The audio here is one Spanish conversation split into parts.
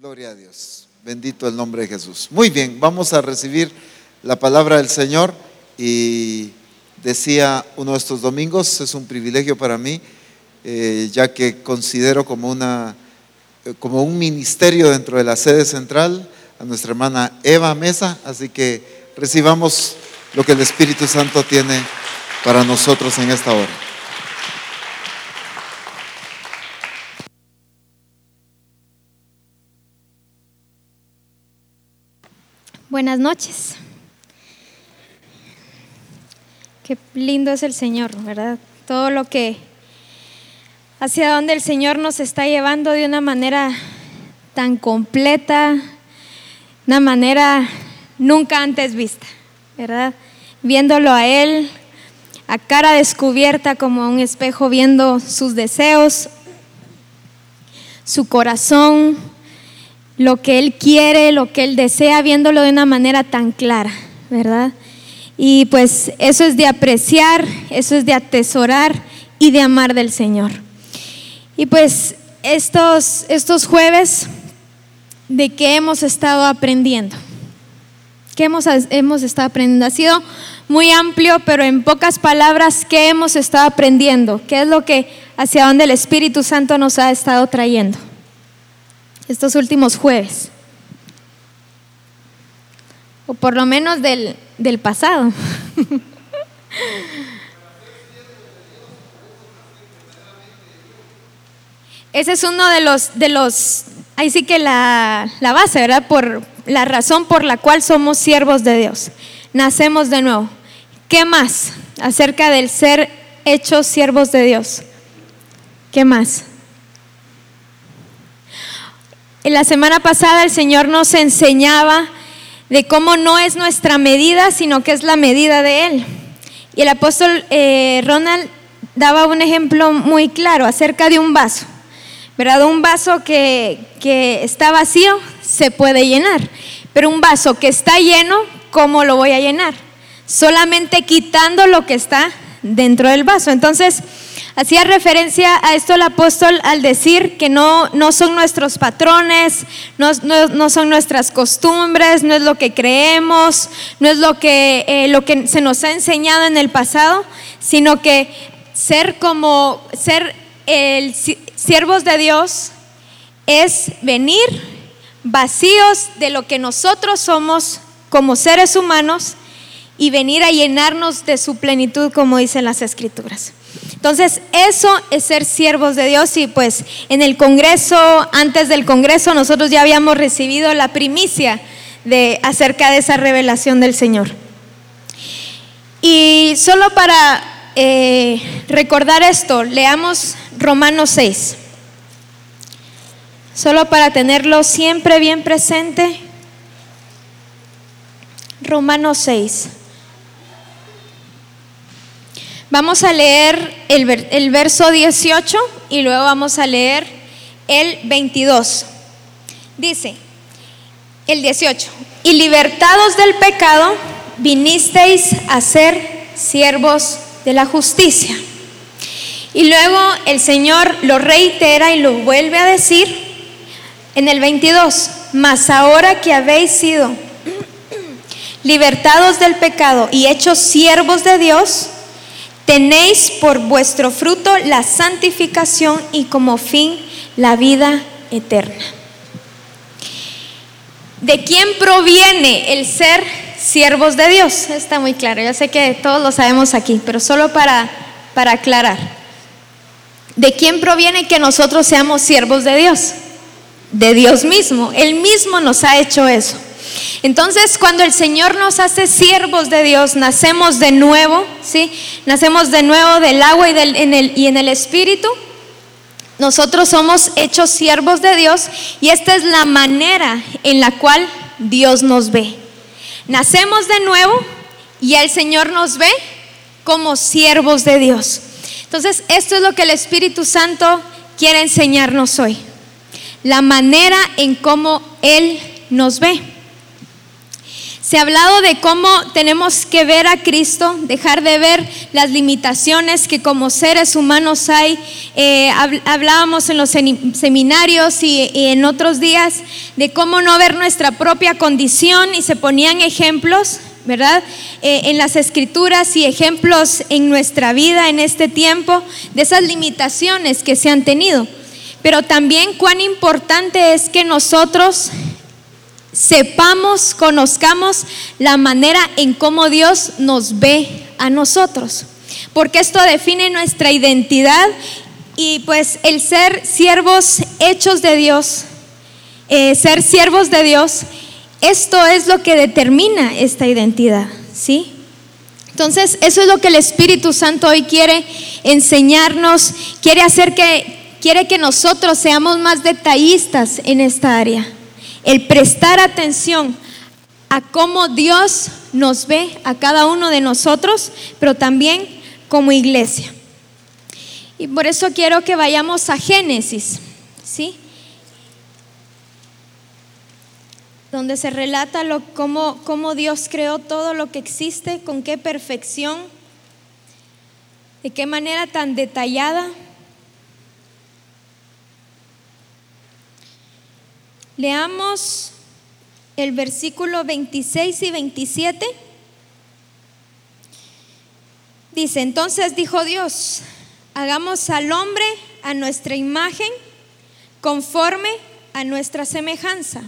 Gloria a Dios. Bendito el nombre de Jesús. Muy bien, vamos a recibir la palabra del Señor y decía uno de estos domingos, es un privilegio para mí, eh, ya que considero como, una, eh, como un ministerio dentro de la sede central a nuestra hermana Eva Mesa, así que recibamos lo que el Espíritu Santo tiene para nosotros en esta hora. Buenas noches. Qué lindo es el Señor, ¿verdad? Todo lo que, hacia donde el Señor nos está llevando de una manera tan completa, una manera nunca antes vista, ¿verdad? Viéndolo a Él a cara descubierta como un espejo, viendo sus deseos, su corazón, lo que Él quiere, lo que Él desea, viéndolo de una manera tan clara, ¿verdad? Y pues eso es de apreciar, eso es de atesorar y de amar del Señor. Y pues estos, estos jueves, ¿de qué hemos estado aprendiendo? ¿Qué hemos, hemos estado aprendiendo? Ha sido muy amplio, pero en pocas palabras, ¿qué hemos estado aprendiendo? ¿Qué es lo que hacia dónde el Espíritu Santo nos ha estado trayendo? Estos últimos jueves, o por lo menos del, del pasado. Ese es uno de los, de los, ahí sí que la, la base, ¿verdad? Por la razón por la cual somos siervos de Dios. Nacemos de nuevo. ¿Qué más acerca del ser hechos siervos de Dios? ¿Qué más? En la semana pasada el Señor nos enseñaba de cómo no es nuestra medida, sino que es la medida de Él. Y el apóstol eh, Ronald daba un ejemplo muy claro acerca de un vaso. ¿Verdad? Un vaso que, que está vacío se puede llenar, pero un vaso que está lleno, ¿cómo lo voy a llenar? Solamente quitando lo que está dentro del vaso. Entonces, Hacía referencia a esto el apóstol al decir que no, no son nuestros patrones, no, no, son nuestras costumbres, no es lo que creemos, no es lo que, eh, lo que se nos ha enseñado en el pasado, sino que ser como, ser el, siervos de Dios es venir vacíos de lo que nosotros somos como seres humanos y venir a llenarnos de su plenitud como dicen las escrituras. Entonces, eso es ser siervos de Dios y pues en el Congreso, antes del Congreso, nosotros ya habíamos recibido la primicia de acerca de esa revelación del Señor. Y solo para eh, recordar esto, leamos Romanos 6. Solo para tenerlo siempre bien presente. Romanos 6. Vamos a leer el, verso 18 y luego vamos a leer el 22. Dice, el 18, y libertados del pecado, vinisteis a ser siervos de la justicia. Y luego el Señor lo reitera y lo vuelve a decir en el 22, mas ahora que habéis sido libertados del pecado y hechos siervos de Dios, Tenéis por vuestro fruto la santificación y como fin la vida eterna. ¿De quién proviene el ser siervos de Dios? Está muy claro, yo sé que todos lo sabemos aquí, pero solo para, para aclarar. ¿De quién proviene que nosotros seamos siervos de Dios? De Dios mismo. Él mismo nos ha hecho eso. Entonces, cuando el Señor nos hace siervos de Dios, nacemos de nuevo, ¿sí? Nacemos de nuevo del agua y, del, en, el, y en el Espíritu. Nosotros somos hechos siervos de Dios y esta es la manera en la cual Dios nos ve. Nacemos de nuevo y el Señor nos ve como siervos de Dios. Entonces, esto es lo que el Espíritu Santo quiere enseñarnos hoy. La manera en cómo Él nos ve. Se ha hablado de cómo tenemos que ver a Cristo, dejar de ver las limitaciones que como seres humanos hay. Eh, hablábamos en los seminarios y, en otros días de cómo no ver nuestra propia condición y se ponían ejemplos, ¿verdad? Eh, en las escrituras y ejemplos en nuestra vida en este tiempo de esas limitaciones que se han tenido. Pero también cuán importante es que nosotros sepamos, conozcamos la manera en cómo Dios nos ve a nosotros. Porque esto define nuestra identidad y pues el ser siervos hechos de Dios, eh, ser siervos de Dios, esto es lo que determina esta identidad, ¿sí? Entonces, eso es lo que el Espíritu Santo hoy quiere enseñarnos, quiere hacer que, quiere que nosotros seamos más detallistas en esta área el prestar atención a cómo Dios nos ve a cada uno de nosotros, pero también como iglesia. Y por eso quiero que vayamos a Génesis, ¿sí? Donde se relata lo, cómo, cómo Dios creó todo lo que existe, con qué perfección, de qué manera tan detallada. Leamos el versículo 26 y 27. Dice, entonces dijo Dios, hagamos al hombre a nuestra imagen, conforme a nuestra semejanza,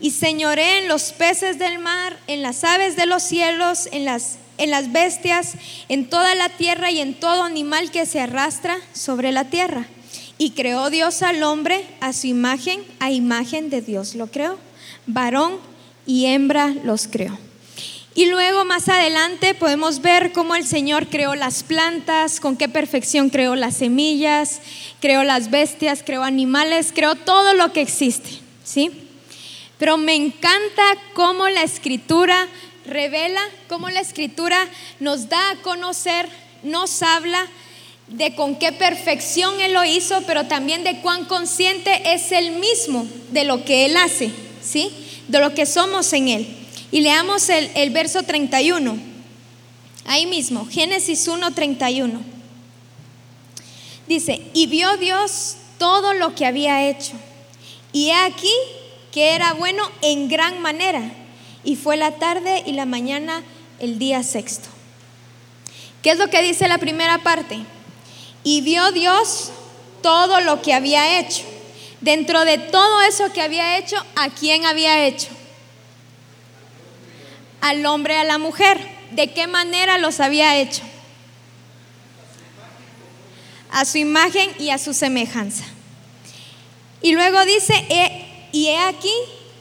y señoré en los peces del mar, en las aves de los cielos, en las, en las bestias, en toda la tierra y en todo animal que se arrastra sobre la tierra. Y creó Dios al hombre a su imagen, a imagen de Dios lo creó. Varón y hembra los creó. Y luego más adelante podemos ver cómo el Señor creó las plantas, con qué perfección creó las semillas, creó las bestias, creó animales, creó todo lo que existe, ¿sí? Pero me encanta cómo la escritura revela, cómo la escritura nos da a conocer, nos habla de con qué perfección Él lo hizo, pero también de cuán consciente es Él mismo de lo que Él hace, ¿sí? De lo que somos en Él. Y leamos el, el verso 31, ahí mismo, Génesis 1, 31. Dice, y vio Dios todo lo que había hecho, y he aquí que era bueno en gran manera, y fue la tarde y la mañana el día sexto. ¿Qué es lo que dice la primera parte? Y vio Dios todo lo que había hecho. Dentro de todo eso que había hecho, ¿a quién había hecho? Al hombre a la mujer. ¿De qué manera los había hecho? A su imagen y a su semejanza. Y luego dice, y he aquí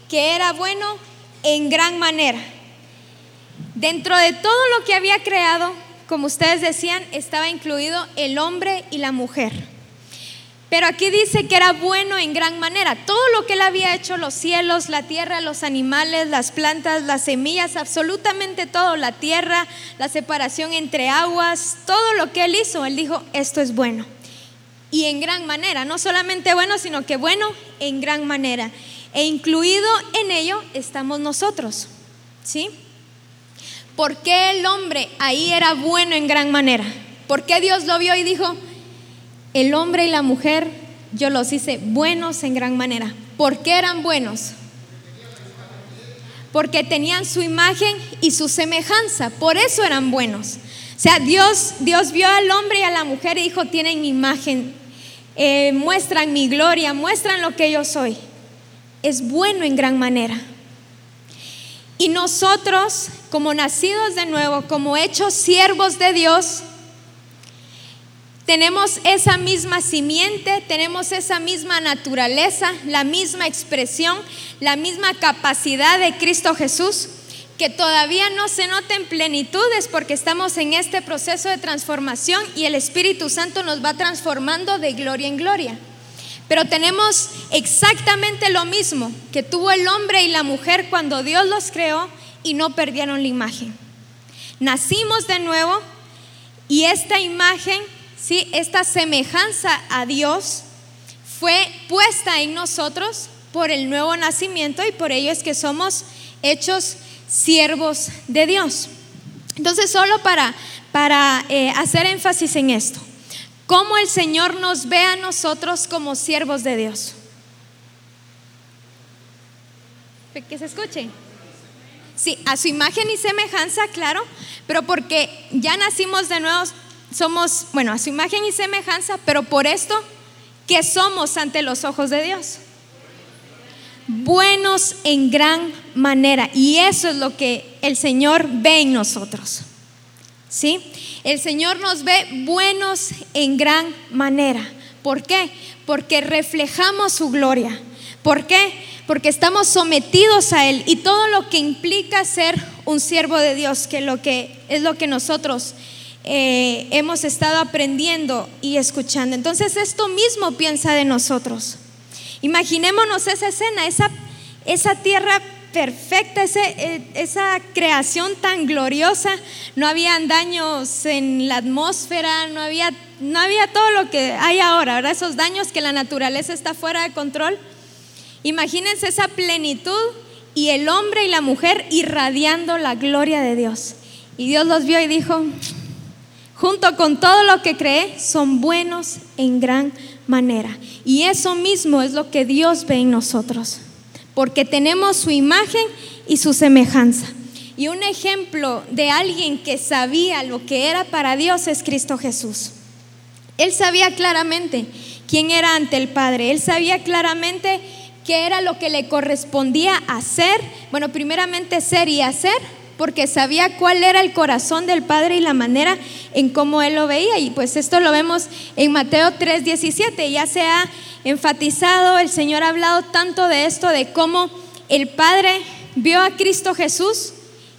que era bueno en gran manera. Dentro de todo lo que había creado, como ustedes decían, estaba incluido el hombre y la mujer. Pero aquí dice que era bueno en gran manera. Todo lo que él había hecho, los cielos, la tierra, los animales, las plantas, las semillas, absolutamente todo, la tierra, la separación entre aguas, todo lo que él hizo, él dijo, esto es bueno. Y en gran manera, no solamente bueno, sino que bueno en gran manera. E incluido en ello estamos nosotros. ¿Sí? ¿Por qué el hombre ahí era bueno en gran manera? ¿Por qué Dios lo vio y dijo, el hombre y la mujer, yo los hice buenos en gran manera? ¿Por qué eran buenos? Porque tenían su imagen y su semejanza, por eso eran buenos. O sea, Dios, Dios vio al hombre y a la mujer y dijo, tienen mi imagen, eh, muestran mi gloria, muestran lo que yo soy. Es bueno en gran manera. Y nosotros, como nacidos de nuevo, como hechos siervos de Dios, tenemos esa misma simiente, tenemos esa misma naturaleza, la misma expresión, la misma capacidad de Cristo Jesús, que todavía no se nota en plenitudes porque estamos en este proceso de transformación y el Espíritu Santo nos va transformando de gloria en gloria. Pero tenemos exactamente lo mismo que tuvo el hombre y la mujer cuando Dios los creó y no perdieron la imagen. Nacimos de nuevo y esta imagen, ¿sí? esta semejanza a Dios fue puesta en nosotros por el nuevo nacimiento y por ello es que somos hechos siervos de Dios. Entonces, solo para, para eh, hacer énfasis en esto, ¿cómo el Señor nos ve a nosotros como siervos de Dios? Que se escuche. Sí, a su imagen y semejanza, claro, pero porque ya nacimos de nuevo, somos, bueno, a su imagen y semejanza, pero por esto, ¿qué somos ante los ojos de Dios? Buenos en gran manera. Y eso es lo que el Señor ve en nosotros. ¿Sí? El Señor nos ve buenos en gran manera. ¿Por qué? Porque reflejamos su gloria. ¿Por qué? porque estamos sometidos a Él y todo lo que implica ser un siervo de Dios, que, lo que es lo que nosotros eh, hemos estado aprendiendo y escuchando. Entonces esto mismo piensa de nosotros. Imaginémonos esa escena, esa, esa tierra perfecta, eh, esa creación tan gloriosa. No habían daños en la atmósfera, no había, no había todo lo que hay ahora, ¿verdad? Esos daños que la naturaleza está fuera de control. Imagínense esa plenitud y el hombre y la mujer irradiando la gloria de Dios. Y Dios los vio y dijo, junto con todo lo que cree, son buenos en gran manera. Y eso mismo es lo que Dios ve en nosotros, porque tenemos su imagen y su semejanza. Y un ejemplo de alguien que sabía lo que era para Dios es Cristo Jesús. Él sabía claramente quién era ante el Padre. Él sabía claramente qué era lo que le correspondía hacer. Bueno, primeramente ser y hacer, porque sabía cuál era el corazón del Padre y la manera en cómo él lo veía. Y pues esto lo vemos en Mateo 3:17. Ya se ha enfatizado, el Señor ha hablado tanto de esto, de cómo el Padre vio a Cristo Jesús.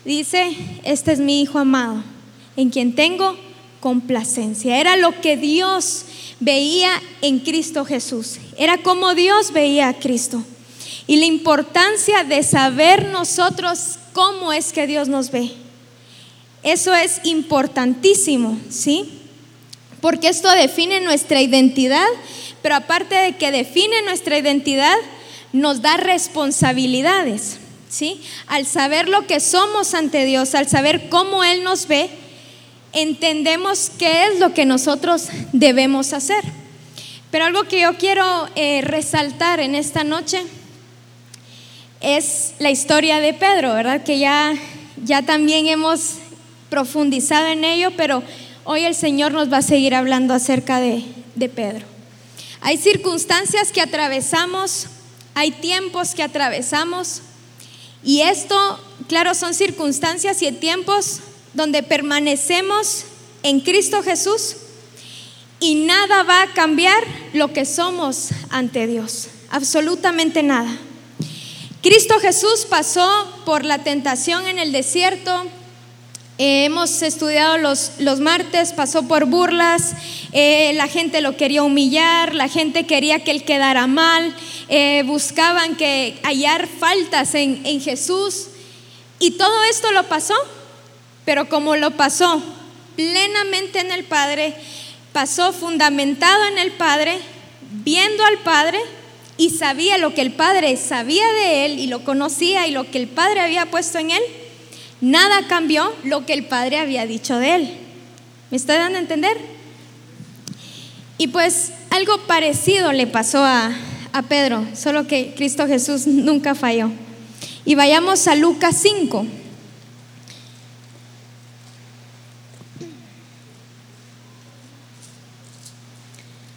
Dice, este es mi Hijo amado, en quien tengo complacencia. Era lo que Dios veía en Cristo Jesús. Era como Dios veía a Cristo. Y la importancia de saber nosotros cómo es que Dios nos ve. Eso es importantísimo, ¿sí? Porque esto define nuestra identidad, pero aparte de que define nuestra identidad, nos da responsabilidades, ¿sí? Al saber lo que somos ante Dios, al saber cómo Él nos ve, entendemos qué es lo que nosotros debemos hacer. Pero algo que yo quiero eh, resaltar en esta noche es la historia de Pedro, ¿verdad? Que ya, ya también hemos profundizado en ello, pero hoy el Señor nos va a seguir hablando acerca de, de Pedro. Hay circunstancias que atravesamos, hay tiempos que atravesamos, y esto, claro, son circunstancias y tiempos donde permanecemos en Cristo Jesús y nada va a cambiar lo que somos ante Dios, absolutamente nada. Cristo Jesús pasó por la tentación en el desierto, eh, hemos estudiado los, los, martes, pasó por burlas, eh, la gente lo quería humillar, la gente quería que él quedara mal, eh, buscaban que hallar faltas en, en Jesús. Y todo esto lo pasó. Pero como lo pasó plenamente en el Padre, pasó fundamentado en el Padre, viendo al Padre y sabía lo que el Padre sabía de él y lo conocía y lo que el Padre había puesto en él, nada cambió lo que el Padre había dicho de él. ¿Me está dando a entender? Y pues algo parecido le pasó a, a Pedro, solo que Cristo Jesús nunca falló. Y vayamos a Lucas 5.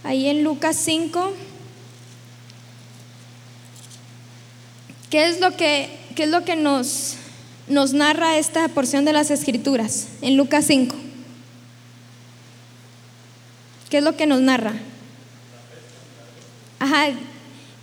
ahí en Lucas 5, ¿qué es lo que, es lo que nos, nos narra esta porción de las Escrituras en Lucas 5? ¿Qué es lo que nos narra? Ajá,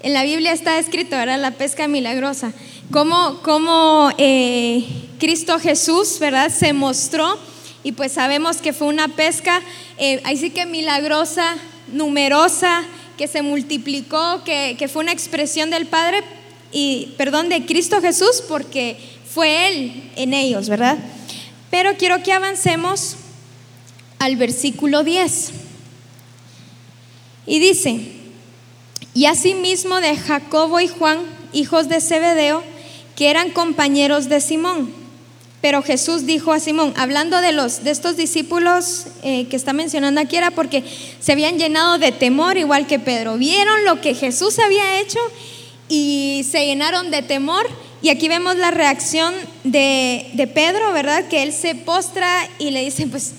en la Biblia está escrito, ¿verdad? La pesca milagrosa. Cómo, cómo eh, Cristo Jesús, ¿verdad? Se mostró y pues sabemos que fue una pesca, eh, ahí sí que milagrosa, numerosa, que se multiplicó, que, fue una expresión del Padre y, perdón, de Cristo Jesús, porque fue Él en ellos, ¿verdad? Pero quiero que avancemos al versículo 10. Y dice, y asimismo de Jacobo y Juan, hijos de Zebedeo, que eran compañeros de Simón. Pero Jesús dijo a Simón, hablando de, los, de estos discípulos eh, que está mencionando aquí, era porque se habían llenado de temor, igual que Pedro. Vieron lo que Jesús había hecho y se llenaron de temor. Y aquí vemos la reacción de, de Pedro, ¿verdad? Que él se postra y le dice, pues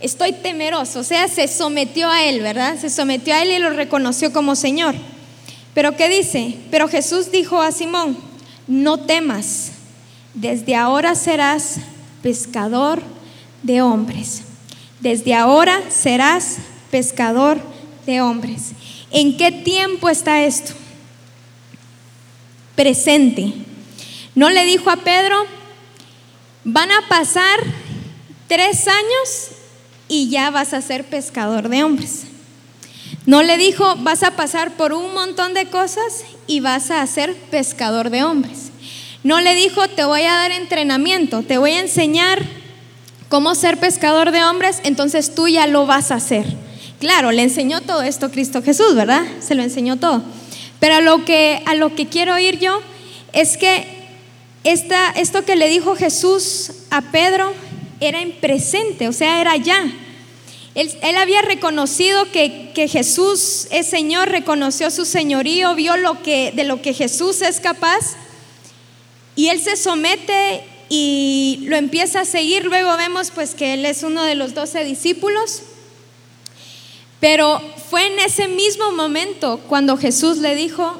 estoy temeroso. O sea, se sometió a él, ¿verdad? Se sometió a él y lo reconoció como Señor. Pero ¿qué dice? Pero Jesús dijo a Simón, no temas desde ahora serás pescador de hombres. Desde ahora serás pescador de hombres. ¿En qué tiempo está esto? Presente. No le dijo a Pedro, van a pasar tres años y ya vas a ser pescador de hombres. No le dijo, vas a pasar por un montón de cosas y vas a ser pescador de hombres. No le dijo, te voy a dar entrenamiento, te voy a enseñar cómo ser pescador de hombres, entonces tú ya lo vas a hacer. Claro, le enseñó todo esto Cristo Jesús, ¿verdad? Se lo enseñó todo. Pero a lo que, a lo que quiero ir yo es que esta, esto que le dijo Jesús a Pedro era en presente, o sea, era ya. Él, él, había reconocido que, que, Jesús es Señor, reconoció su señorío, vio lo que, de lo que Jesús es capaz y él se somete y lo empieza a seguir. Luego vemos pues que él es uno de los doce discípulos. Pero fue en ese mismo momento cuando Jesús le dijo,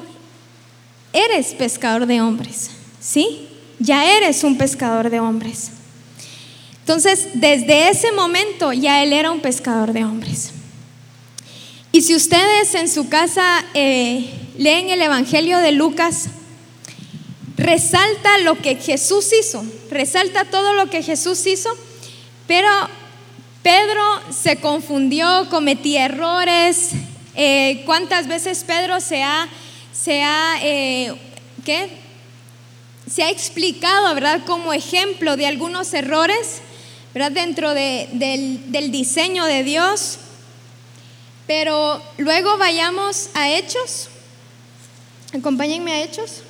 eres pescador de hombres, ¿sí? Ya eres un pescador de hombres. Entonces, desde ese momento ya él era un pescador de hombres. Y si ustedes en su casa eh, leen el Evangelio de Lucas, resalta lo que Jesús hizo, resalta todo lo que Jesús hizo, pero Pedro se confundió, cometía errores. Eh, ¿Cuántas veces Pedro se ha, se ha, eh, ¿qué? se ha explicado, ¿verdad? Como ejemplo de algunos errores, ¿verdad? Dentro del, del diseño de Dios. Pero luego vayamos a Hechos. Acompáñenme a Hechos.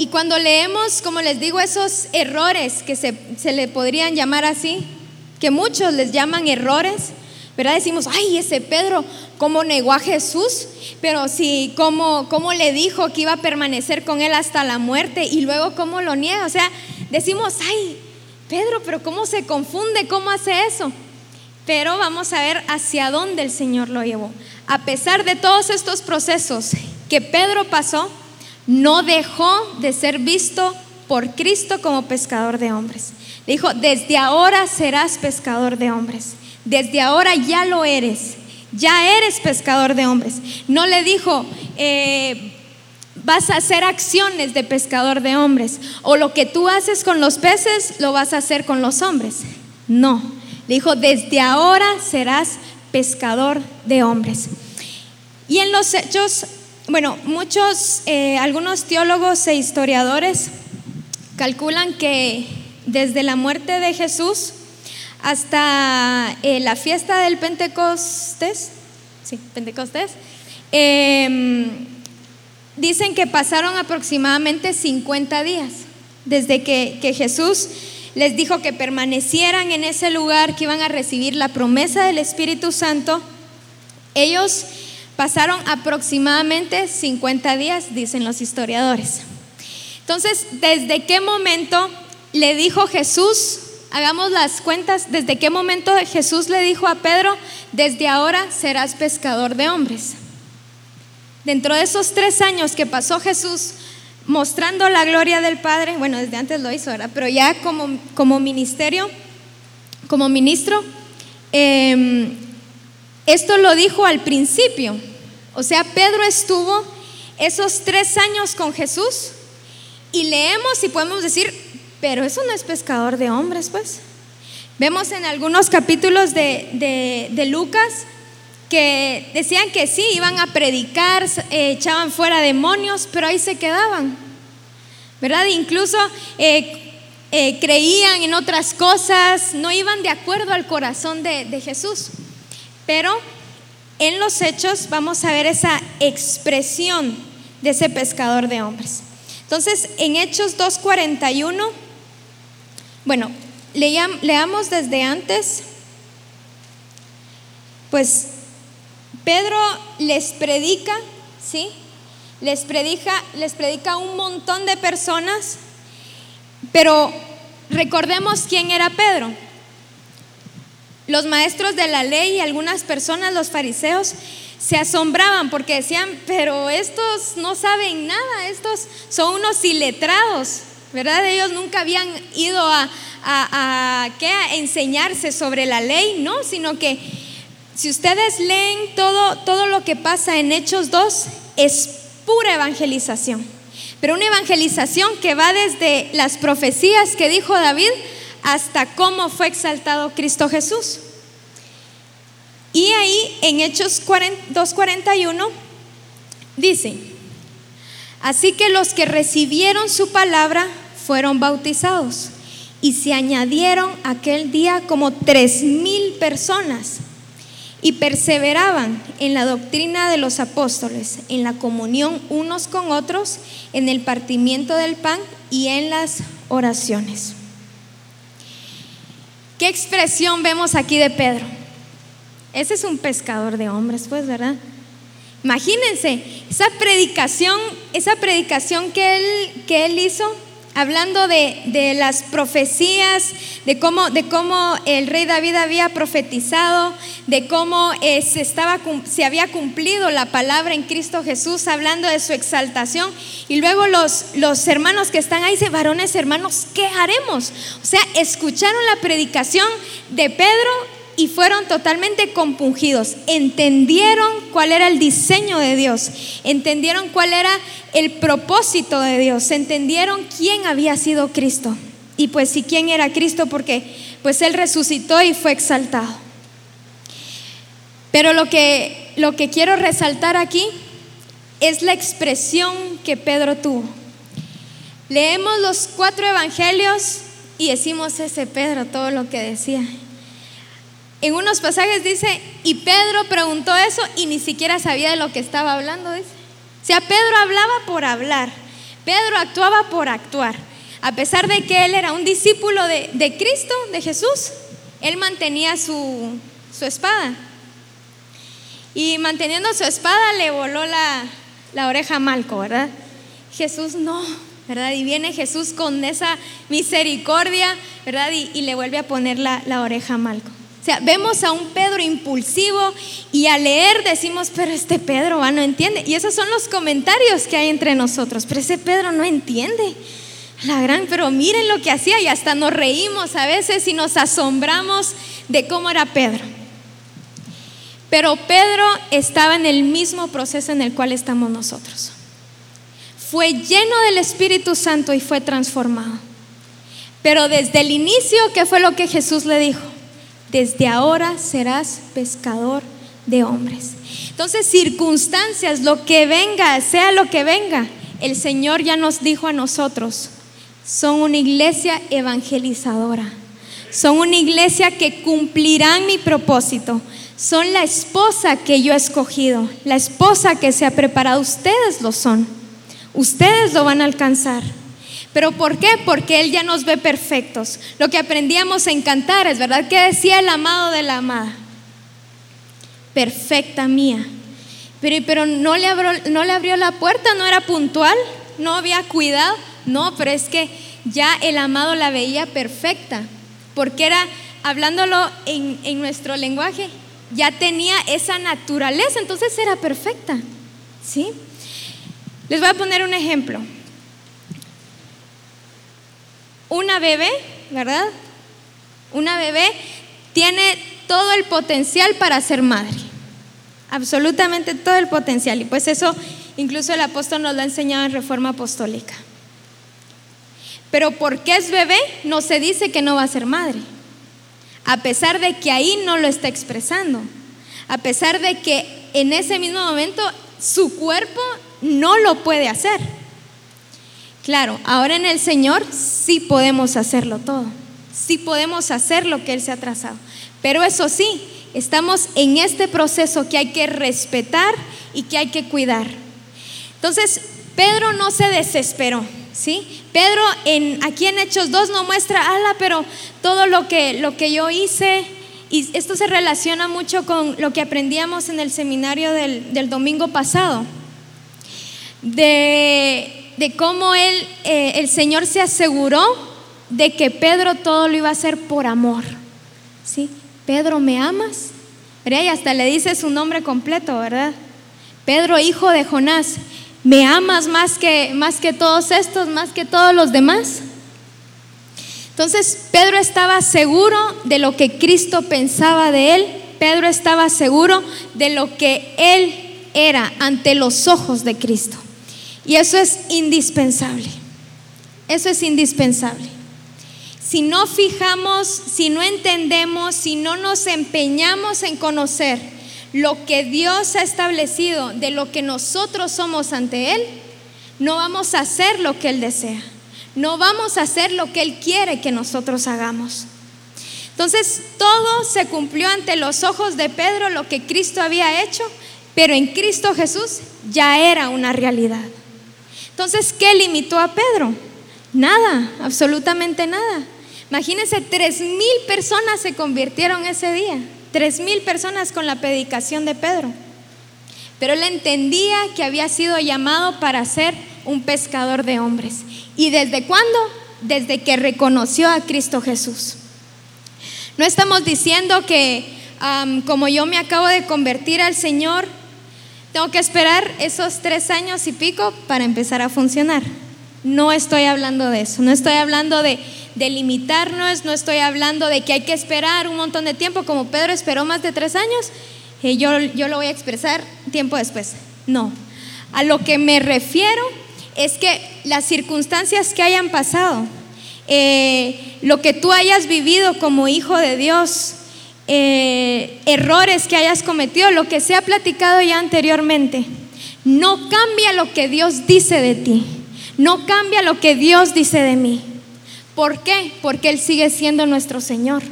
Y cuando leemos, como les digo, esos errores que se, le podrían llamar así, que muchos les llaman errores, ¿verdad? Decimos, ay, ese Pedro, ¿cómo negó a Jesús? Pero sí, ¿cómo, ¿cómo le dijo que iba a permanecer con él hasta la muerte? Y luego, ¿cómo lo niega? O sea, decimos, ay, Pedro, pero ¿cómo se confunde? ¿Cómo hace eso? Pero vamos a ver hacia dónde el Señor lo llevó. A pesar de todos estos procesos que Pedro pasó, no dejó de ser visto por Cristo como pescador de hombres. Dijo, desde ahora serás pescador de hombres. Desde ahora ya lo eres. Ya eres pescador de hombres. No le dijo, eh, vas a hacer acciones de pescador de hombres. O lo que tú haces con los peces, lo vas a hacer con los hombres. No. Le dijo, desde ahora serás pescador de hombres. Y en los hechos bueno, muchos, eh, algunos teólogos e historiadores calculan que desde la muerte de Jesús hasta eh, la fiesta del Pentecostés, sí, Pentecostés, em, dicen que pasaron aproximadamente 50 días desde que, que Jesús les dijo que permanecieran en ese lugar, que iban a recibir la promesa del Espíritu Santo. Ellos Pasaron aproximadamente 50 días, dicen los historiadores. Entonces, ¿desde qué momento le dijo Jesús? Hagamos las cuentas, ¿desde qué momento Jesús le dijo a Pedro, desde ahora serás pescador de hombres? Dentro de esos tres años que pasó Jesús mostrando la gloria del Padre, bueno, desde antes lo hizo, ¿verdad? Pero ya como, como ministerio, como ministro, eh, esto lo dijo al principio. O sea, Pedro estuvo esos tres años con Jesús y leemos y podemos decir, pero eso no es pescador de hombres, pues. Vemos en algunos capítulos de, Lucas que decían que sí, iban a predicar, eh, echaban fuera demonios, pero ahí se quedaban. ¿Verdad? Incluso eh, eh, creían en otras cosas, no iban de acuerdo al corazón de, de Jesús. Pero en los hechos vamos a ver esa expresión de ese pescador de hombres. Entonces, en Hechos 2.41, bueno, leamos desde antes, pues Pedro les predica, ¿sí? Les predica, les predica a un montón de personas, pero recordemos quién era Pedro. Los maestros de la ley y algunas personas, los fariseos, se asombraban porque decían, pero estos no saben nada, estos son unos iletrados, ¿verdad? Ellos nunca habían ido a, a, ¿qué? a enseñarse sobre la ley, ¿no? Sino que si ustedes leen todo, todo lo que pasa en Hechos 2, es pura evangelización. Pero una evangelización que va desde las profecías que dijo David hasta cómo fue exaltado Cristo Jesús. Y ahí en Hechos 2.41 dice, así que los que recibieron su palabra fueron bautizados y se añadieron aquel día como tres mil personas y perseveraban en la doctrina de los apóstoles, en la comunión unos con otros, en el partimiento del pan y en las oraciones. ¿Qué expresión vemos aquí de Pedro? Ese es un pescador de hombres, pues, ¿verdad? Imagínense, esa predicación, esa predicación que él, que él hizo hablando de, las profecías, de cómo, de cómo el rey David había profetizado, de cómo eh, se, estaba, se había cumplido la palabra en Cristo Jesús, hablando de su exaltación. Y luego los, los hermanos que están ahí dicen, varones hermanos, ¿qué haremos? O sea, escucharon la predicación de Pedro y fueron totalmente compungidos. Entendieron cuál era el diseño de Dios, entendieron cuál era el propósito de Dios, entendieron quién había sido Cristo. Y pues si quién era Cristo porque pues él resucitó y fue exaltado. Pero lo que lo que quiero resaltar aquí es la expresión que Pedro tuvo. Leemos los cuatro evangelios y decimos ese Pedro todo lo que decía. En unos pasajes dice, y Pedro preguntó eso y ni siquiera sabía de lo que estaba hablando. Dice. O sea, Pedro hablaba por hablar, Pedro actuaba por actuar. A pesar de que él era un discípulo de, Cristo, de Jesús, él mantenía su, su, espada. Y manteniendo su espada le voló la, la oreja a Malco, ¿verdad? Jesús no, ¿verdad? Y viene Jesús con esa misericordia, ¿verdad? Y, le vuelve a poner la, la oreja a Malco sea, vemos a un Pedro impulsivo y al leer decimos, pero este Pedro no entiende. Y esos son los comentarios que hay entre nosotros. Pero ese Pedro no entiende. La gran, pero miren lo que hacía y hasta nos reímos a veces y nos asombramos de cómo era Pedro. Pero Pedro estaba en el mismo proceso en el cual estamos nosotros. Fue lleno del Espíritu Santo y fue transformado. Pero desde el inicio, ¿qué fue lo que Jesús le dijo? Desde ahora serás pescador de hombres. Entonces, circunstancias, lo que venga, sea lo que venga, el Señor ya nos dijo a nosotros, son una iglesia evangelizadora, son una iglesia que cumplirán mi propósito, son la esposa que yo he escogido, la esposa que se ha preparado, ustedes lo son, ustedes lo van a alcanzar. ¿Pero por qué? Porque Él ya nos ve perfectos. Lo que aprendíamos en cantar es verdad que decía el amado de la amada. Perfecta mía. Pero, pero no, le abrió, no le abrió la puerta, no era puntual, no había cuidado. No, pero es que ya el amado la veía perfecta. Porque era, hablándolo en, en nuestro lenguaje, ya tenía esa naturaleza, entonces era perfecta. ¿Sí? Les voy a poner un ejemplo una bebé, ¿verdad? Una bebé tiene todo el potencial para ser madre. Absolutamente todo el potencial. Y pues eso incluso el apóstol nos lo ha enseñado en Reforma Apostólica. Pero porque es bebé, no se dice que no va a ser madre. A pesar de que ahí no lo está expresando. A pesar de que en ese mismo momento su cuerpo no lo puede hacer. Claro, ahora en el Señor sí podemos hacerlo todo, sí podemos hacer lo que Él se ha trazado. Pero eso sí, estamos en este proceso que hay que respetar y que hay que cuidar. Entonces, Pedro no se desesperó, ¿sí? Pedro en, aquí en Hechos 2 no muestra, ala, pero todo lo que, lo que yo hice, y esto se relaciona mucho con lo que aprendíamos en el seminario del, domingo pasado, de, de cómo él, eh, el Señor se aseguró de que Pedro todo lo iba a hacer por amor. ¿Sí? Pedro, ¿me amas? Y hasta le dice su nombre completo, ¿verdad? Pedro, hijo de Jonás, ¿me amas más que, más que todos estos, más que todos los demás? Entonces Pedro estaba seguro de lo que Cristo pensaba de él. Pedro estaba seguro de lo que él era ante los ojos de Cristo. Y eso es indispensable. Eso es indispensable. Si no fijamos, si no entendemos, si no nos empeñamos en conocer lo que Dios ha establecido de lo que nosotros somos ante Él, no vamos a hacer lo que Él desea no vamos a hacer lo que Él quiere que nosotros hagamos. Entonces, todo se cumplió ante los ojos de Pedro, lo que Cristo había hecho, pero en Cristo Jesús ya era una realidad. Entonces, ¿qué limitó a Pedro? Nada, absolutamente nada. Imagínense, tres mil personas se convirtieron ese día, tres mil personas con la predicación de Pedro. Pero él entendía que había sido llamado para ser un pescador de hombres. ¿Y desde cuándo? Desde que reconoció a Cristo Jesús. No estamos diciendo que como yo me acabo de convertir al Señor, tengo que esperar esos tres años y pico para empezar a funcionar. No estoy hablando de eso, no estoy hablando de, limitarnos, no estoy hablando de que hay que esperar un montón de tiempo, como Pedro esperó más de tres años, y yo, yo lo voy a expresar tiempo después. No, a lo que me refiero es que las circunstancias que hayan pasado, eh, lo que tú hayas vivido como hijo de Dios, eh, errores que hayas cometido, lo que se ha platicado ya anteriormente, no cambia lo que Dios dice de ti, no cambia lo que Dios dice de mí. ¿Por qué? Porque Él sigue siendo nuestro Señor.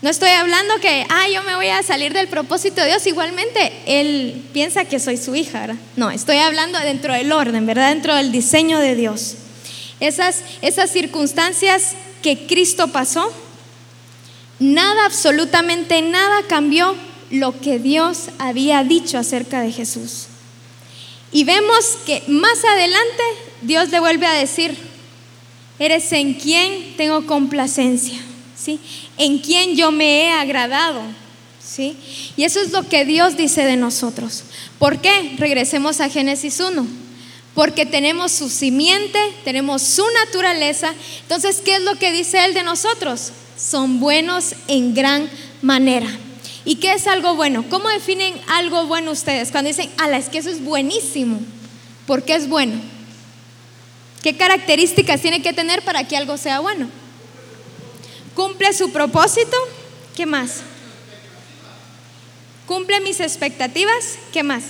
No estoy hablando que, ah, yo me voy a salir del propósito de Dios. Igualmente, Él piensa que soy su hija. No, estoy hablando dentro del orden, ¿verdad? Dentro del diseño de Dios. Esas, esas circunstancias que Cristo pasó, nada, absolutamente nada cambió lo que Dios había dicho acerca de Jesús. Y vemos que más adelante Dios le vuelve a decir, eres en quien tengo complacencia. ¿sí? En quien yo me he agradado, ¿sí? Y eso es lo que Dios dice de nosotros. ¿Por qué? Regresemos a Génesis 1. Porque tenemos su simiente, tenemos su naturaleza. Entonces, ¿qué es lo que dice Él de nosotros? Son buenos en gran manera. ¿Y qué es algo bueno? ¿Cómo definen algo bueno ustedes? Cuando dicen, ala, es que eso es buenísimo. ¿Por qué es bueno? ¿Qué características tiene que tener para que algo sea bueno? ¿Cumple su propósito? ¿Qué más? ¿Cumple mis expectativas? ¿Qué más?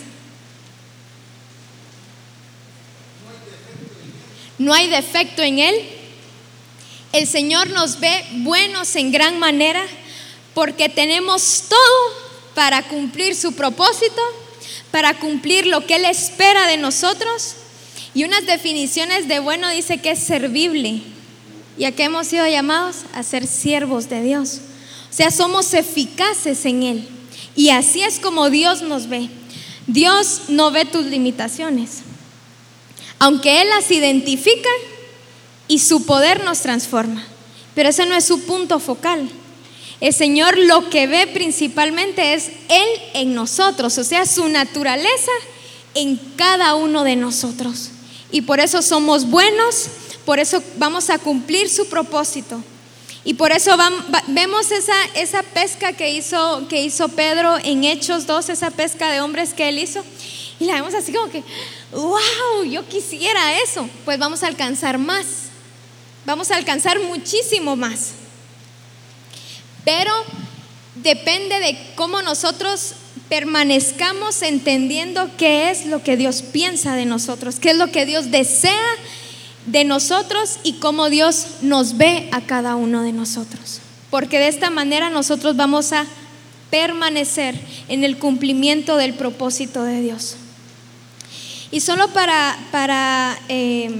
No hay defecto en él. El Señor nos ve buenos en gran manera porque tenemos todo para cumplir su propósito, para cumplir lo que Él espera de nosotros. Y unas definiciones de bueno dice que es servible, ¿Y a qué hemos sido llamados? A ser siervos de Dios. O sea, somos eficaces en Él. Y así es como Dios nos ve. Dios no ve tus limitaciones. Aunque Él las identifica y su poder nos transforma. Pero ese no es su punto focal. El Señor lo que ve principalmente es Él en nosotros, o sea, su naturaleza en cada uno de nosotros. Y por eso somos buenos, por eso vamos a cumplir su propósito. Y por eso vemos esa, esa pesca que hizo, que hizo Pedro en Hechos 2, esa pesca de hombres que él hizo. Y la vemos así como que, wow, yo quisiera eso. Pues vamos a alcanzar más. Vamos a alcanzar muchísimo más. Pero depende de cómo nosotros permanezcamos entendiendo qué es lo que Dios piensa de nosotros, qué es lo que Dios desea de nosotros y cómo Dios nos ve a cada uno de nosotros. Porque de esta manera nosotros vamos a permanecer en el cumplimiento del propósito de Dios. Y solo para, para eh,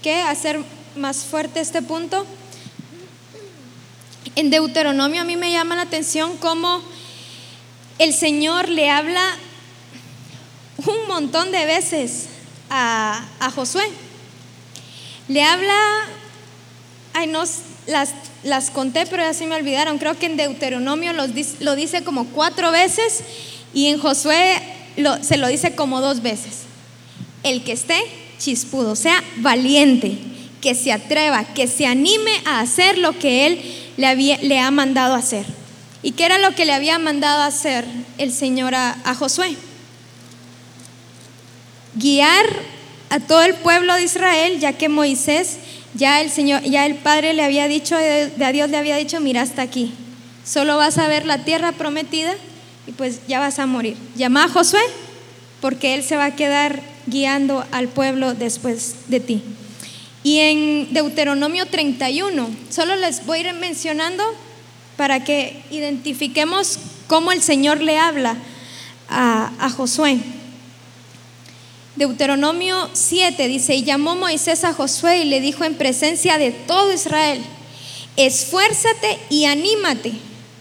¿qué? hacer más fuerte este punto, en Deuteronomio a mí me llama la atención cómo el Señor le habla un montón de veces a, Josué. Le habla, ay, no, las, las conté, pero ya se me olvidaron. Creo que en Deuteronomio lo dice como cuatro veces y en Josué se lo dice como dos veces. El que esté chispudo, sea valiente, que se atreva, que se anime a hacer lo que él le, le ha mandado hacer. ¿Y qué era lo que le había mandado hacer el Señor a, Josué? Guiar a todo el pueblo de Israel, ya que Moisés, ya el Señor, ya el Padre le había dicho, de, a Dios le había dicho, mira hasta aquí, solo vas a ver la tierra prometida y pues ya vas a morir. Llama a Josué porque él se va a quedar guiando al pueblo después de ti. Y en Deuteronomio 31, solo les voy a ir mencionando para que identifiquemos cómo el Señor le habla a, Josué. Deuteronomio 7 dice, y llamó Moisés a Josué y le dijo en presencia de todo Israel, esfuérzate y anímate,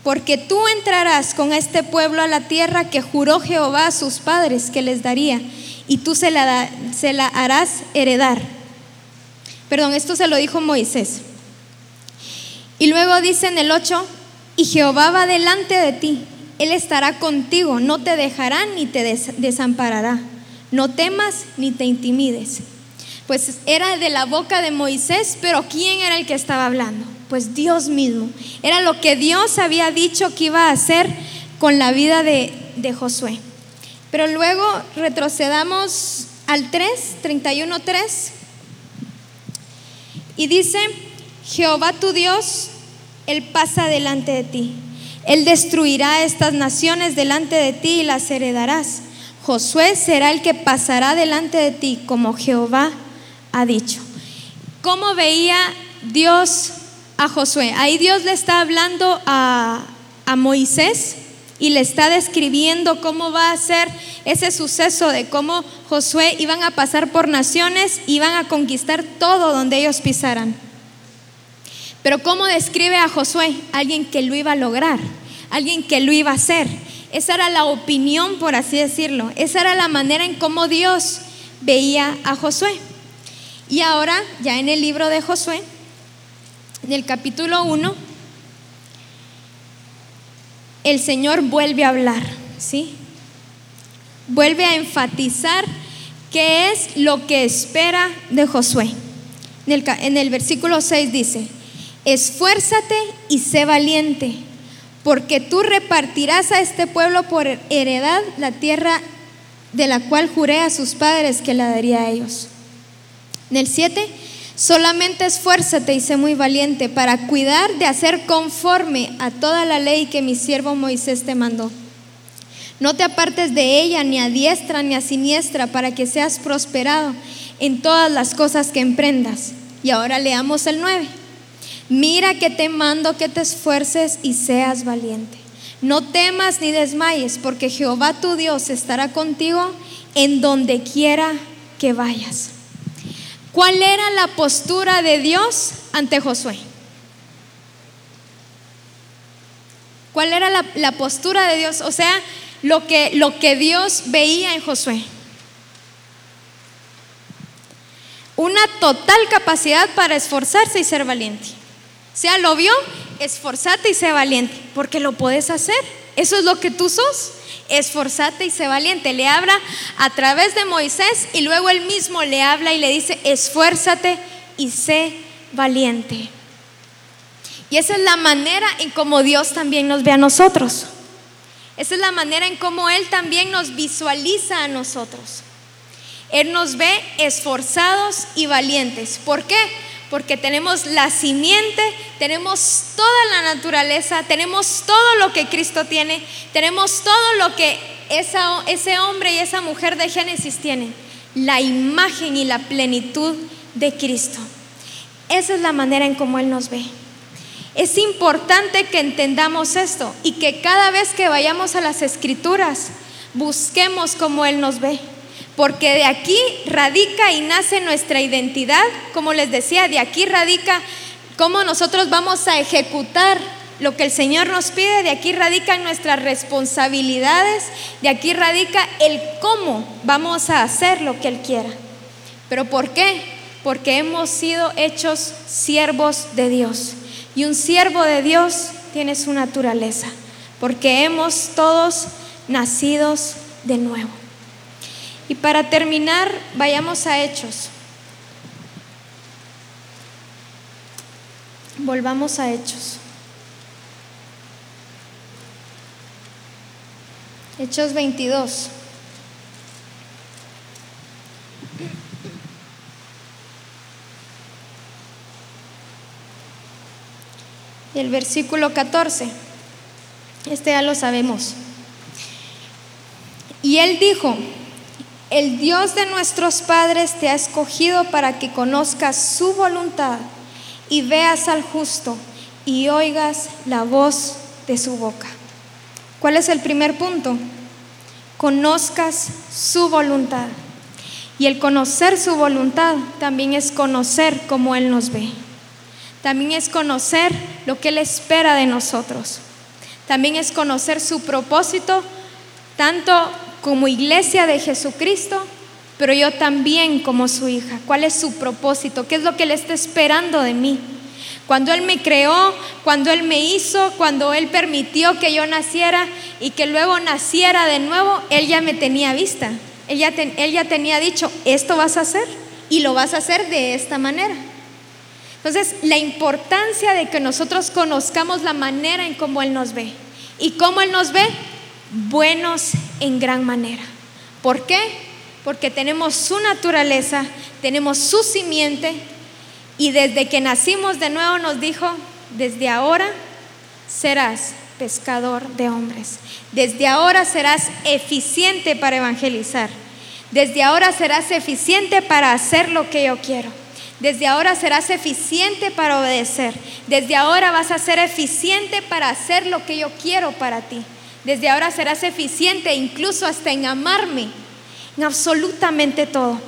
porque tú entrarás con este pueblo a la tierra que juró Jehová a sus padres que les daría, y tú se la, se la harás heredar. Perdón, esto se lo dijo Moisés. Y luego dice en el 8, y Jehová va delante de ti, Él estará contigo, no te dejará ni te desamparará. No temas ni te intimides. Pues era de la boca de Moisés, pero ¿quién era el que estaba hablando? Pues Dios mismo. Era lo que Dios había dicho que iba a hacer con la vida de, de Josué. Pero luego retrocedamos al 3, 31, 3. Y dice, Jehová tu Dios, Él pasa delante de ti. Él destruirá estas naciones delante de ti y las heredarás. Josué será el que pasará delante de ti, como Jehová ha dicho. ¿Cómo veía Dios a Josué? Ahí Dios le está hablando a, a Moisés y le está describiendo cómo va a ser ese suceso de cómo Josué iban a pasar por naciones, iban a conquistar todo donde ellos pisaran. Pero ¿cómo describe a Josué? Alguien que lo iba a lograr, alguien que lo iba a hacer. Esa era la opinión, por así decirlo. Esa era la manera en cómo Dios veía a Josué. Y ahora, ya en el libro de Josué, en el capítulo 1, el Señor vuelve a hablar, ¿sí? Vuelve a enfatizar qué es lo que espera de Josué. En el, versículo 6 dice, esfuérzate y sé valiente, porque tú repartirás a este pueblo por heredad la tierra de la cual juré a sus padres que la daría a ellos. En el 7, Solamente esfuérzate y sé muy valiente para cuidar de hacer conforme a toda la ley que mi siervo Moisés te mandó. No te apartes de ella ni a diestra ni a siniestra para que seas prosperado en todas las cosas que emprendas. Y ahora leamos el 9. Mira que te mando que te esfuerces y seas valiente. No temas ni desmayes, porque Jehová tu Dios estará contigo en donde quiera que vayas. ¿Cuál era la postura de Dios ante Josué? ¿Cuál era la, postura de Dios? O sea, lo que, lo que Dios veía en Josué. Una total capacidad para esforzarse y ser valiente. O sea, lo vio, esforzate y sé valiente, porque lo puedes hacer. Eso es lo que tú sos esforzate y sé valiente. Le habla a través de Moisés y luego él mismo le habla y le dice, esfuérzate y sé valiente. Y esa es la manera en cómo Dios también nos ve a nosotros. Esa es la manera en cómo Él también nos visualiza a nosotros. Él nos ve esforzados y valientes. ¿Por qué? Porque tenemos la simiente, tenemos toda la naturaleza, tenemos todo lo que Cristo tiene, tenemos todo lo que ese hombre y esa mujer de Génesis tienen, la imagen y la plenitud de Cristo. Esa es la manera en cómo Él nos ve. Es importante que entendamos esto y que cada vez que vayamos a las escrituras busquemos cómo Él nos ve porque de aquí radica y nace nuestra identidad, como les decía, de aquí radica cómo nosotros vamos a ejecutar lo que el Señor nos pide, de aquí radican nuestras responsabilidades, de aquí radica el cómo vamos a hacer lo que Él quiera. ¿Pero por qué? Porque hemos sido hechos siervos de Dios. Y un siervo de Dios tiene su naturaleza, porque hemos todos nacidos de nuevo. Y para terminar, vayamos a Hechos. Volvamos a Hechos. Hechos 22. Y el versículo 14. Este ya lo sabemos. Y él dijo, el Dios de nuestros padres te ha escogido para que conozcas su voluntad y veas al justo y oigas la voz de su boca. ¿Cuál es el primer punto? Conozcas su voluntad. Y el conocer su voluntad también es conocer cómo Él nos ve. También es conocer lo que Él espera de nosotros. También es conocer su propósito, tanto como iglesia de Jesucristo, pero yo también como su hija. ¿Cuál es su propósito? ¿Qué es lo que Él está esperando de mí? Cuando Él me creó, cuando Él me hizo, cuando Él permitió que yo naciera y que luego naciera de nuevo, Él ya me tenía vista. Él ya, él ya tenía dicho, esto vas a hacer y lo vas a hacer de esta manera. Entonces, la importancia de que nosotros conozcamos la manera en cómo Él nos ve. ¿Y cómo Él nos ve? Buenos en gran manera. ¿Por qué? Porque tenemos su naturaleza, tenemos su simiente y desde que nacimos de nuevo nos dijo, desde ahora serás pescador de hombres. Desde ahora serás eficiente para evangelizar. Desde ahora serás eficiente para hacer lo que yo quiero. Desde ahora serás eficiente para obedecer. Desde ahora vas a ser eficiente para hacer lo que yo quiero para ti. Desde ahora serás eficiente incluso hasta en amarme, en absolutamente todo.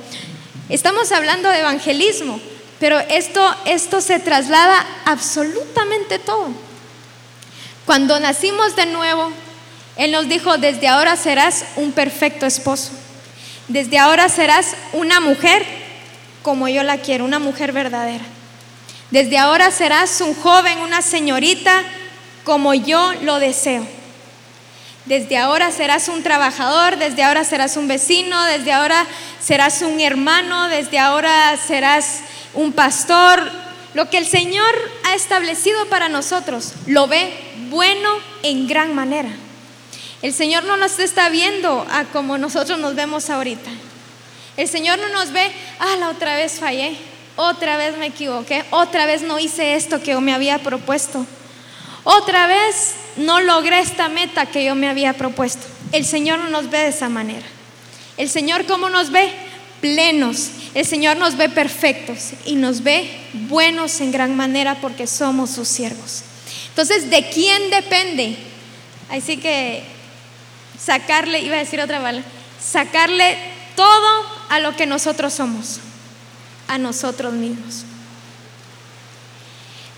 Estamos hablando de evangelismo, pero esto, esto se traslada absolutamente todo. Cuando nacimos de nuevo, Él nos dijo, desde ahora serás un perfecto esposo. Desde ahora serás una mujer como yo la quiero, una mujer verdadera. Desde ahora serás un joven, una señorita como yo lo deseo. Desde ahora serás un trabajador, desde ahora serás un vecino, desde ahora serás un hermano, desde ahora serás un pastor, lo que el Señor ha establecido para nosotros, lo ve bueno en gran manera. El Señor no nos está viendo a como nosotros nos vemos ahorita. El Señor no nos ve, ah, la otra vez fallé, otra vez me equivoqué, otra vez no hice esto que me había propuesto, otra vez no logré esta meta que yo me había propuesto. El Señor no nos ve de esa manera. El Señor, ¿cómo nos ve? Plenos, el Señor nos ve perfectos y nos ve buenos en gran manera porque somos sus siervos. Entonces, ¿de quién depende? Así que sacarle, iba a decir otra bala, sacarle todo a lo que nosotros somos, a nosotros mismos.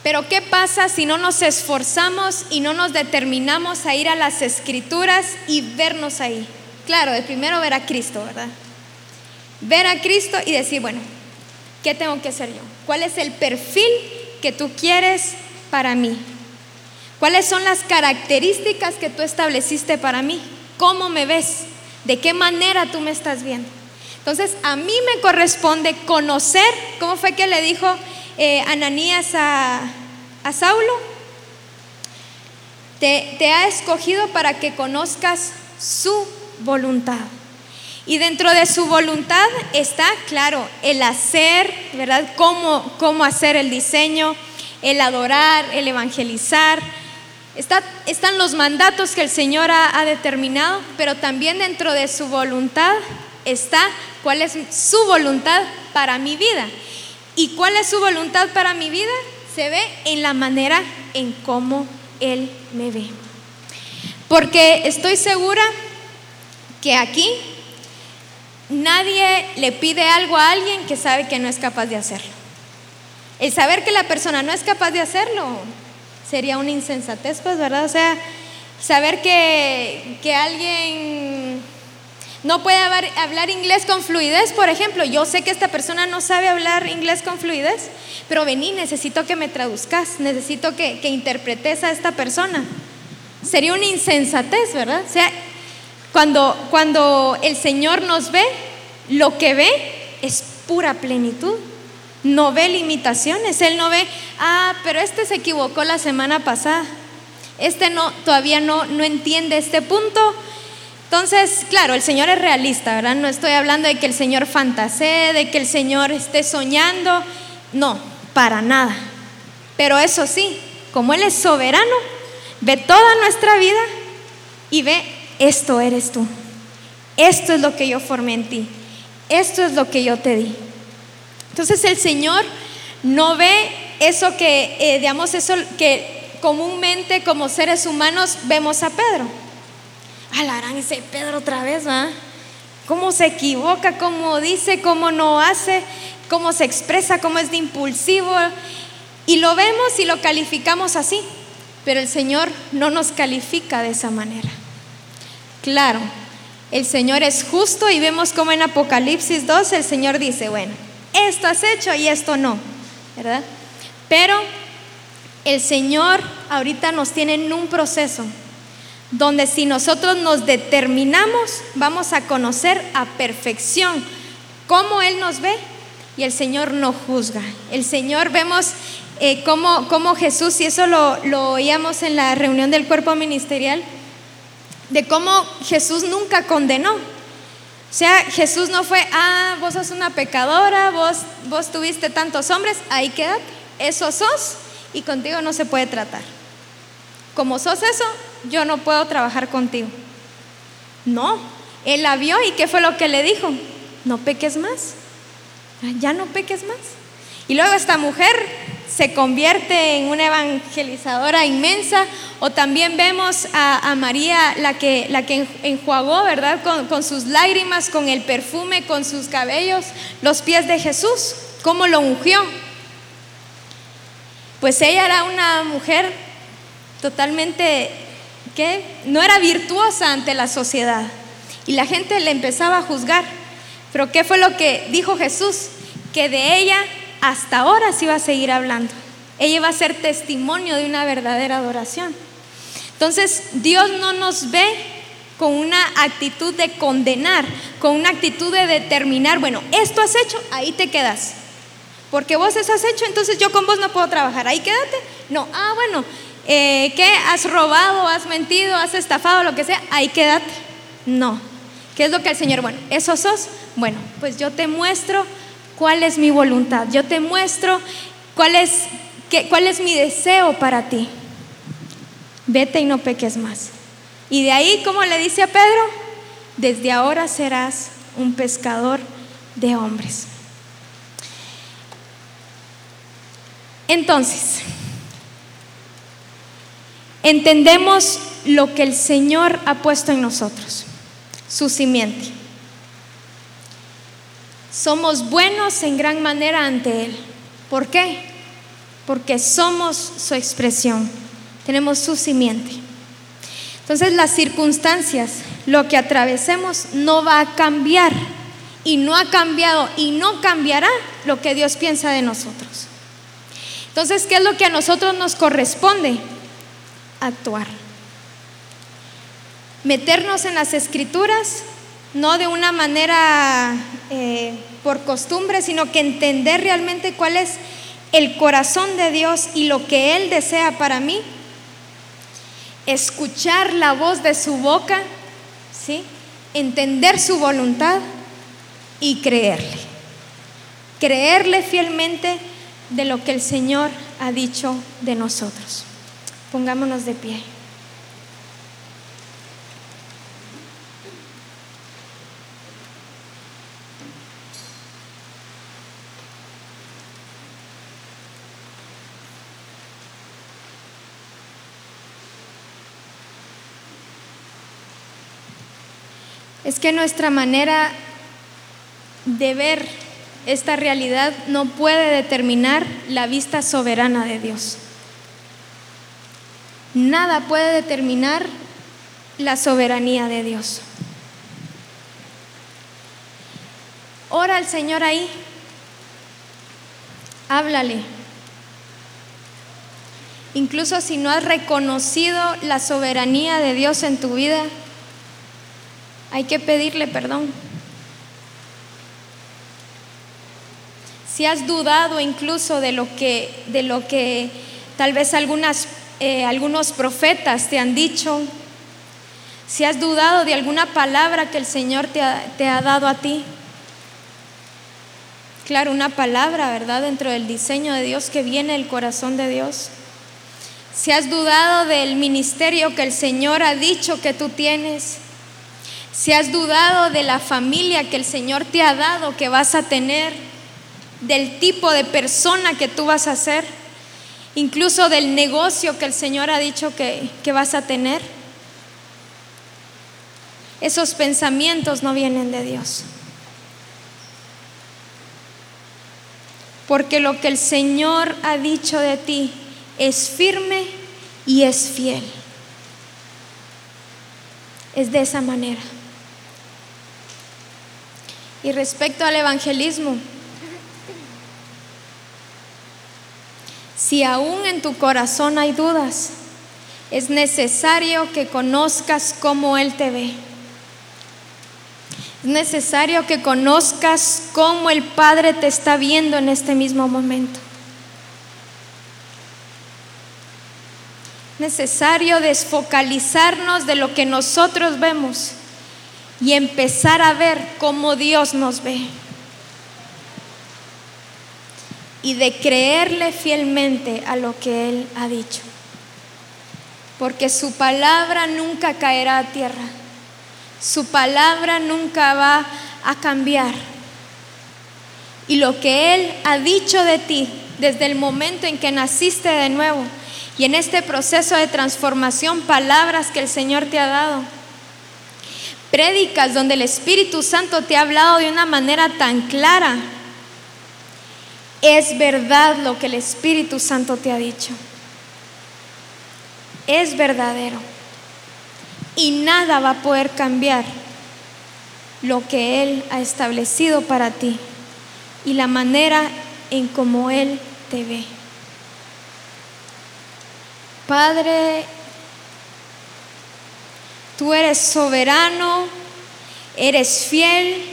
Pero ¿qué pasa si no nos esforzamos y no nos determinamos a ir a las escrituras y vernos ahí? Claro, de primero ver a Cristo, ¿verdad? ver a Cristo y decir, bueno, ¿qué tengo que hacer yo? ¿Cuál es el perfil que tú quieres para mí? ¿Cuáles son las características que tú estableciste para mí? ¿Cómo me ves? ¿De qué manera tú me estás viendo? Entonces, a mí me corresponde conocer, ¿cómo fue que le dijo eh, Ananías a, Saulo? Te, te ha escogido para que conozcas su voluntad. Y dentro de su voluntad está, claro, el hacer, ¿verdad? Cómo, cómo hacer el diseño, el adorar, el evangelizar. Está, están los mandatos que el Señor ha, ha determinado, pero también dentro de su voluntad está cuál es su voluntad para mi vida. ¿Y cuál es su voluntad para mi vida? Se ve en la manera en cómo Él me ve. Porque estoy segura que aquí nadie le pide algo a alguien que sabe que no es capaz de hacerlo. El saber que la persona no es capaz de hacerlo sería una insensatez, pues, ¿verdad? O sea, saber que, que alguien no puede hablar, inglés con fluidez, por ejemplo. Yo sé que esta persona no sabe hablar inglés con fluidez, pero vení, necesito que me traduzcas, necesito que, que interpretes a esta persona. Sería una insensatez, ¿verdad? O sea, cuando, cuando el Señor nos ve, lo que ve es pura plenitud. No ve limitaciones. Él no ve, ah, pero este se equivocó la semana pasada. Este no, todavía no, no entiende este punto. Entonces, claro, el Señor es realista, ¿verdad? No estoy hablando de que el Señor fantasee, de que el Señor esté soñando. No, para nada. Pero eso sí, como Él es soberano, ve toda nuestra vida y ve, esto eres tú. Esto es lo que yo formé en ti. Esto es lo que yo te di. Entonces el Señor no ve eso que, eh, digamos, eso que comúnmente como seres humanos vemos a Pedro. Alarán ese Pedro otra vez, ¿va? ¿Cómo se equivoca? ¿Cómo dice? ¿Cómo no hace? ¿Cómo se expresa? ¿Cómo es de impulsivo? Y lo vemos y lo calificamos así. Pero el Señor no nos califica de esa manera. Claro, el Señor es justo y vemos como en Apocalipsis 2 el Señor dice, bueno, esto has hecho y esto no, ¿verdad? Pero el Señor ahorita nos tiene en un proceso donde si nosotros nos determinamos, vamos a conocer a perfección cómo Él nos ve y el Señor no juzga. El Señor vemos eh, cómo, Jesús, y eso lo, lo oíamos en la reunión del cuerpo ministerial, de cómo Jesús nunca condenó. O sea, Jesús no fue, ah, vos sos una pecadora, vos, vos tuviste tantos hombres, ahí quédate, eso sos y contigo no se puede tratar. Como sos eso, yo no puedo trabajar contigo. No, él la vio y ¿qué fue lo que le dijo? No peques más, ya no peques más. Y luego esta mujer se convierte en una evangelizadora inmensa, o también vemos a, María, la que, la que enjuagó, ¿verdad? Con, con, sus lágrimas, con el perfume, con sus cabellos, los pies de Jesús, cómo lo ungió. Pues ella era una mujer totalmente, que no era virtuosa ante la sociedad, y la gente le empezaba a juzgar. Pero ¿qué fue lo que dijo Jesús? Que de ella hasta ahora sí va a seguir hablando. Ella va a ser testimonio de una verdadera adoración. Entonces, Dios no nos ve con una actitud de condenar, con una actitud de determinar, bueno, esto has hecho, ahí te quedas. Porque vos eso has hecho, entonces yo con vos no puedo trabajar, ahí quédate. No, ah, bueno, eh, ¿qué? ¿Has robado, has mentido, has estafado, lo que sea? Ahí quédate. No. ¿Qué es lo que el Señor, bueno, eso sos? Bueno, pues yo te muestro cuál es mi voluntad. Yo te muestro cuál es, cuál es mi deseo para ti. Vete y no peques más. Y de ahí, como le dice a Pedro, desde ahora serás un pescador de hombres. Entonces, entendemos lo que el Señor ha puesto en nosotros, su simiente. Somos buenos en gran manera ante Él. ¿Por qué? Porque somos su expresión, tenemos su simiente. Entonces las circunstancias, lo que atravesemos, no va a cambiar y no ha cambiado y no cambiará lo que Dios piensa de nosotros. Entonces, ¿qué es lo que a nosotros nos corresponde? Actuar. Meternos en las escrituras no de una manera eh, por costumbre, sino que entender realmente cuál es el corazón de Dios y lo que Él desea para mí. Escuchar la voz de su boca, ¿sí? entender su voluntad y creerle. Creerle fielmente de lo que el Señor ha dicho de nosotros. Pongámonos de pie. es que nuestra manera de ver esta realidad no puede determinar la vista soberana de Dios. Nada puede determinar la soberanía de Dios. Ora al Señor ahí. Háblale. Incluso si no has reconocido la soberanía de Dios en tu vida, hay que pedirle perdón. Si has dudado incluso de lo que, de lo que tal vez algunas, eh, algunos profetas te han dicho, si has dudado de alguna palabra que el Señor te te ha dado a ti, claro, una palabra, ¿verdad? Dentro del diseño de Dios que viene del corazón de Dios. Si has dudado del ministerio que el Señor ha dicho que tú tienes, si has dudado de la familia que el Señor te ha dado que vas a tener, del tipo de persona que tú vas a ser, incluso del negocio que el Señor ha dicho que, que vas a tener, esos pensamientos no vienen de Dios. porque lo que el Señor ha dicho de ti es firme y es fiel. Es de esa manera. Y respecto al evangelismo, si aún en tu corazón hay dudas, es necesario que conozcas cómo Él te ve. Es necesario que conozcas cómo el Padre te está viendo en este mismo momento. necesario desfocalizarnos de lo que nosotros vemos y empezar a ver cómo Dios nos ve. Y de creerle fielmente a lo que Él ha dicho. Porque su palabra nunca caerá a tierra su palabra nunca va a cambiar. Y lo que Él ha dicho de ti desde el momento en que naciste de nuevo y en este proceso de transformación, palabras que el Señor te ha dado. Prédicas donde el Espíritu Santo te ha hablado de una manera tan clara. Es verdad lo que el Espíritu Santo te ha dicho. Es verdadero y nada va a poder cambiar lo que Él ha establecido para ti y la manera en cómo Él te ve. Padre, tú eres soberano, eres fiel,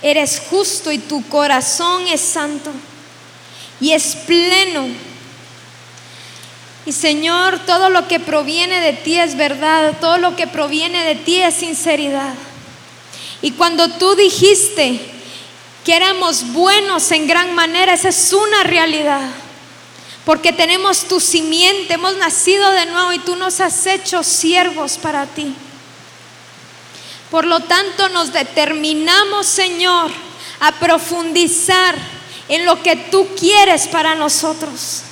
eres justo y tu corazón es santo y es pleno y Señor, todo lo que proviene de ti es verdad, todo lo que proviene de ti es sinceridad. Y cuando tú dijiste que éramos buenos en gran manera, esa es una realidad. Porque tenemos tu simiente, hemos nacido de nuevo y tú nos has hecho siervos para ti. Por lo tanto, nos determinamos, Señor, a profundizar en lo que tú quieres para nosotros.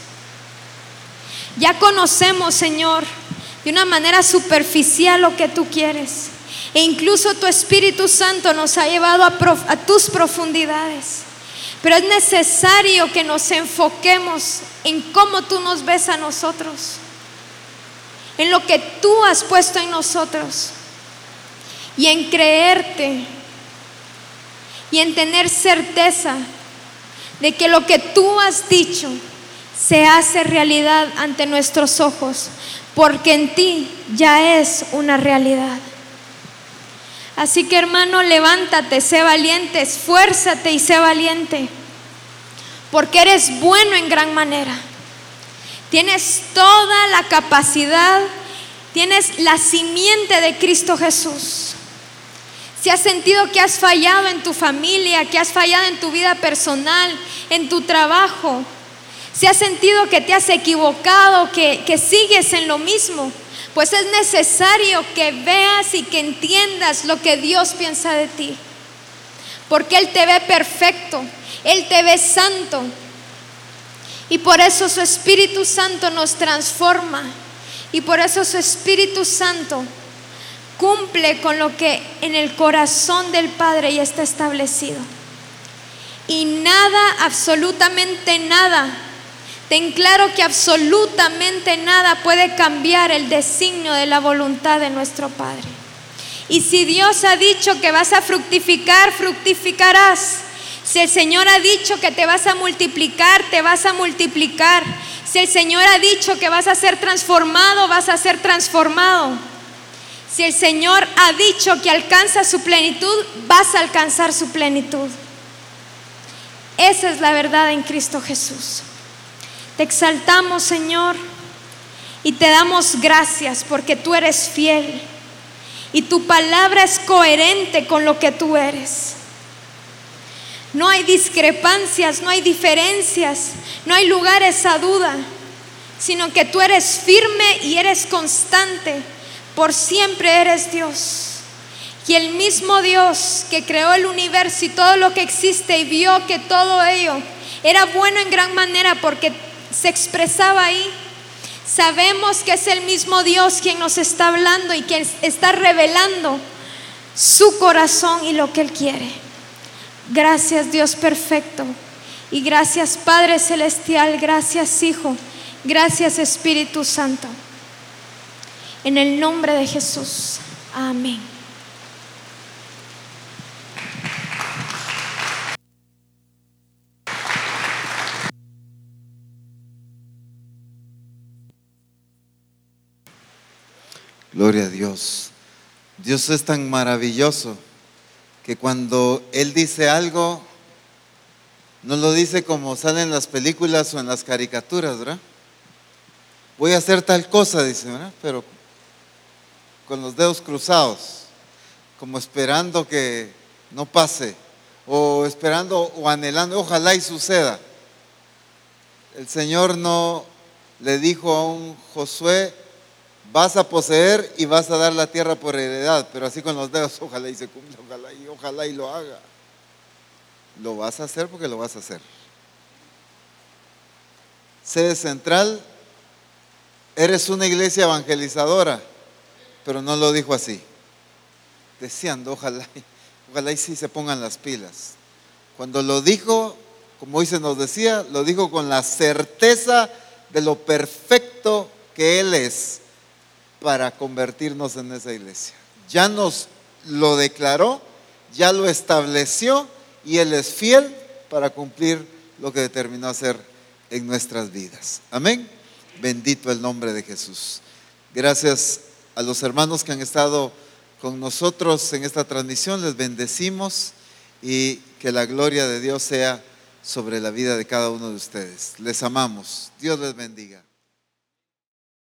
Ya conocemos, Señor, de una manera superficial lo que tú quieres. E incluso tu Espíritu Santo nos ha llevado a, tus profundidades. Pero es necesario que nos enfoquemos en cómo tú nos ves a nosotros. En lo que tú has puesto en nosotros. Y en creerte. Y en tener certeza de que lo que tú has dicho se hace realidad ante nuestros ojos, porque en ti ya es una realidad. Así que hermano, levántate, sé valiente, esfuérzate y sé valiente, porque eres bueno en gran manera. Tienes toda la capacidad, tienes la simiente de Cristo Jesús. Si has sentido que has fallado en tu familia, que has fallado en tu vida personal, en tu trabajo, si has sentido que te has equivocado, que, que sigues en lo mismo, pues es necesario que veas y que entiendas lo que Dios piensa de ti. Porque Él te ve perfecto, Él te ve santo. Y por eso su Espíritu Santo nos transforma. Y por eso su Espíritu Santo cumple con lo que en el corazón del Padre ya está establecido. Y nada, absolutamente nada, ten claro que absolutamente nada puede cambiar el designio de la voluntad de nuestro Padre. Y si Dios ha dicho que vas a fructificar, fructificarás. Si el Señor ha dicho que te vas a multiplicar, te vas a multiplicar. Si el Señor ha dicho que vas a ser transformado, vas a ser transformado. Si el Señor ha dicho que alcanza su plenitud, vas a alcanzar su plenitud. Esa es la verdad en Cristo Jesús. Te exaltamos, Señor, y te damos gracias porque tú eres fiel y tu palabra es coherente con lo que tú eres. No hay discrepancias, no hay diferencias, no hay lugares a duda, sino que tú eres firme y eres constante, por siempre eres Dios. Y el mismo Dios que creó el universo y todo lo que existe y vio que todo ello era bueno en gran manera porque se expresaba ahí, sabemos que es el mismo Dios quien nos está hablando y quien está revelando su corazón y lo que Él quiere. Gracias Dios perfecto. Y gracias Padre Celestial, gracias Hijo, gracias Espíritu Santo. En el nombre de Jesús. Amén. Gloria a Dios. Dios es tan maravilloso que cuando Él dice algo, no lo dice como sale en las películas o en las caricaturas, ¿verdad? Voy a hacer tal cosa, dice, ¿verdad? Pero con los dedos cruzados, como esperando que no pase, o esperando o anhelando, ojalá y suceda. El Señor no le dijo a un Josué, vas a poseer y vas a dar la tierra por heredad, pero así con los dedos, ojalá y se cumpla, ojalá y ojalá y lo haga. Lo vas a hacer porque lo vas a hacer. Sede central, eres una iglesia evangelizadora, pero no lo dijo así. Deseando, ojalá, ojalá y sí se pongan las pilas. Cuando lo dijo, como hoy se nos decía, lo dijo con la certeza de lo perfecto que Él es para convertirnos en esa iglesia. Ya nos lo declaró, ya lo estableció y Él es fiel para cumplir lo que determinó hacer en nuestras vidas. Amén. Bendito el nombre de Jesús. Gracias a los hermanos que han estado con nosotros en esta transmisión. Les bendecimos y que la gloria de Dios sea sobre la vida de cada uno de ustedes. Les amamos. Dios les bendiga.